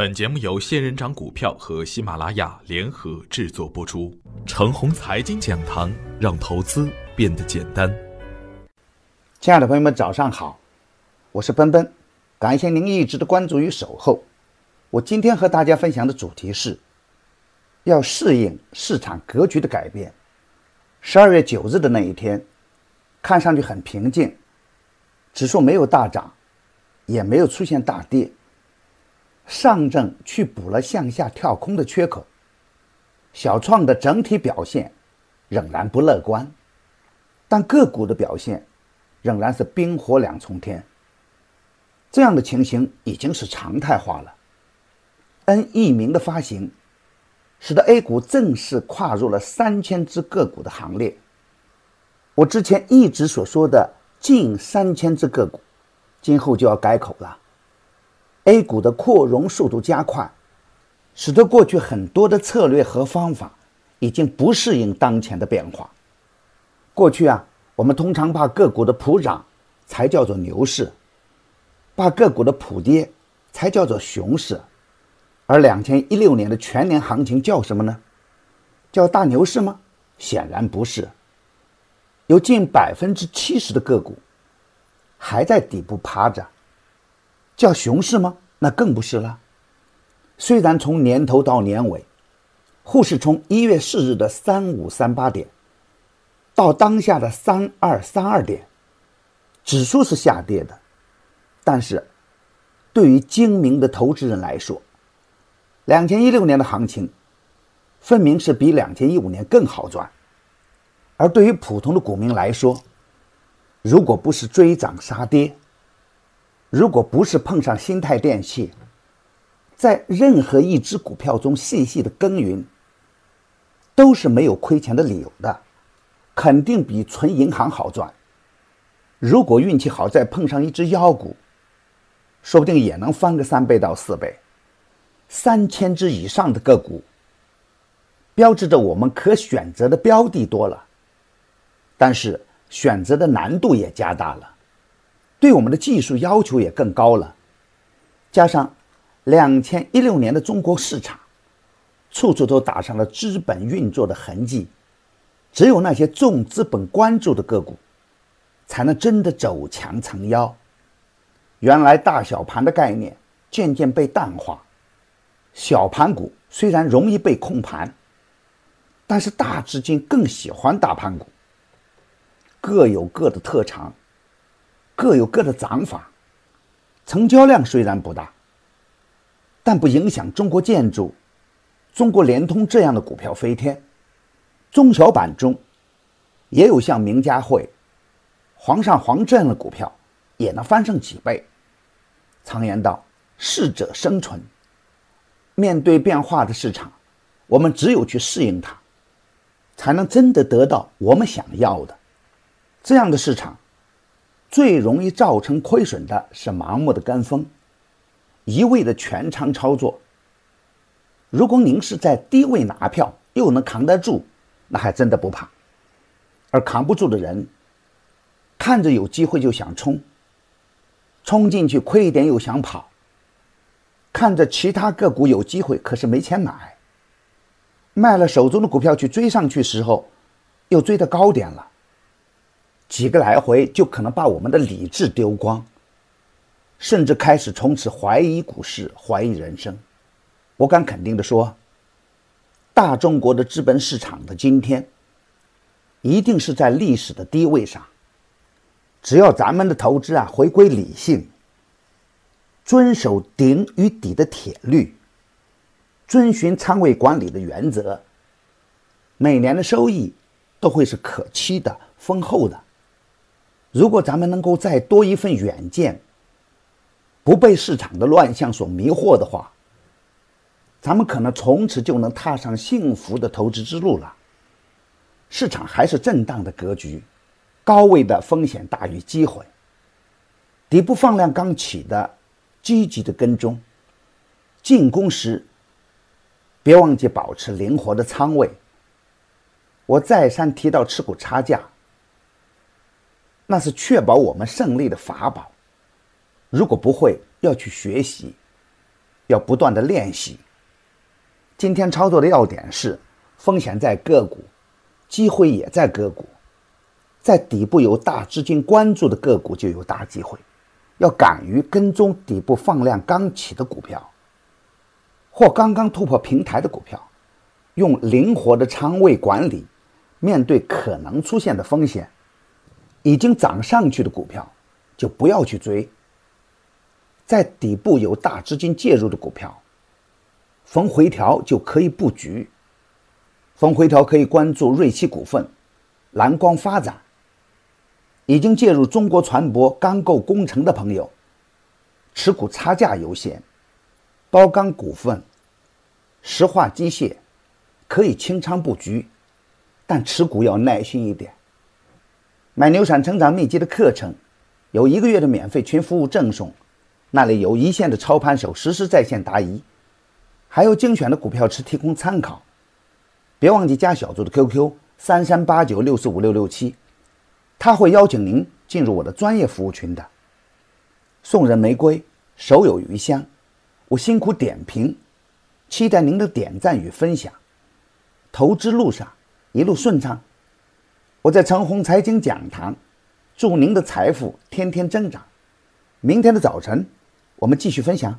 本节目由仙人掌股票和喜马拉雅联合制作播出。程红财经讲堂，让投资变得简单。亲爱的朋友们，早上好，我是奔奔，感谢您一直的关注与守候。我今天和大家分享的主题是，要适应市场格局的改变。十二月九日的那一天，看上去很平静，指数没有大涨，也没有出现大跌。上证去补了向下跳空的缺口，小创的整体表现仍然不乐观，但个股的表现仍然是冰火两重天。这样的情形已经是常态化了。N 易名的发行，使得 A 股正式跨入了三千只个股的行列。我之前一直所说的近三千只个股，今后就要改口了。A 股的扩容速度加快，使得过去很多的策略和方法已经不适应当前的变化。过去啊，我们通常把个股的普涨才叫做牛市，把个股的普跌才叫做熊市。而两千一六年的全年行情叫什么呢？叫大牛市吗？显然不是。有近百分之七十的个股还在底部趴着。叫熊市吗？那更不是了。虽然从年头到年尾，沪市从一月四日的三五三八点，到当下的三二三二点，指数是下跌的，但是，对于精明的投资人来说，两千一六年的行情，分明是比两千一五年更好赚。而对于普通的股民来说，如果不是追涨杀跌，如果不是碰上新泰电器，在任何一只股票中细细的耕耘，都是没有亏钱的理由的，肯定比存银行好赚。如果运气好，再碰上一只妖股，说不定也能翻个三倍到四倍。三千只以上的个股，标志着我们可选择的标的多了，但是选择的难度也加大了。对我们的技术要求也更高了，加上两千一六年的中国市场，处处都打上了资本运作的痕迹，只有那些重资本关注的个股，才能真的走强成妖。原来大小盘的概念渐渐被淡化，小盘股虽然容易被控盘，但是大资金更喜欢大盘股，各有各的特长。各有各的涨法，成交量虽然不大，但不影响中国建筑、中国联通这样的股票飞天。中小板中，也有像名家汇、煌上煌这样的股票，也能翻上几倍。常言道，适者生存。面对变化的市场，我们只有去适应它，才能真的得到我们想要的。这样的市场。最容易造成亏损的是盲目的跟风，一味的全仓操作。如果您是在低位拿票，又能扛得住，那还真的不怕。而扛不住的人，看着有机会就想冲，冲进去亏一点又想跑，看着其他个股有机会，可是没钱买，卖了手中的股票去追上去时候，又追到高点了。几个来回就可能把我们的理智丢光，甚至开始从此怀疑股市、怀疑人生。我敢肯定的说，大中国的资本市场的今天，一定是在历史的低位上。只要咱们的投资啊回归理性，遵守顶与底的铁律，遵循仓位管理的原则，每年的收益都会是可期的、丰厚的。如果咱们能够再多一份远见，不被市场的乱象所迷惑的话，咱们可能从此就能踏上幸福的投资之路了。市场还是震荡的格局，高位的风险大于机会，底部放量刚起的，积极的跟踪，进攻时别忘记保持灵活的仓位。我再三提到持股差价。那是确保我们胜利的法宝。如果不会，要去学习，要不断的练习。今天操作的要点是：风险在个股，机会也在个股。在底部有大资金关注的个股就有大机会，要敢于跟踪底部放量刚起的股票，或刚刚突破平台的股票，用灵活的仓位管理，面对可能出现的风险。已经涨上去的股票就不要去追。在底部有大资金介入的股票，逢回调就可以布局。逢回调可以关注瑞奇股份、蓝光发展。已经介入中国船舶钢构工程的朋友，持股差价优先。包钢股份、石化机械可以清仓布局，但持股要耐心一点。买牛产成长秘籍的课程，有一个月的免费群服务赠送，那里有一线的操盘手实时在线答疑，还有精选的股票池提供参考。别忘记加小组的 QQ 三三八九六四五六六七，他会邀请您进入我的专业服务群的。送人玫瑰，手有余香。我辛苦点评，期待您的点赞与分享。投资路上一路顺畅。我在长虹财经讲堂，祝您的财富天天增长。明天的早晨，我们继续分享。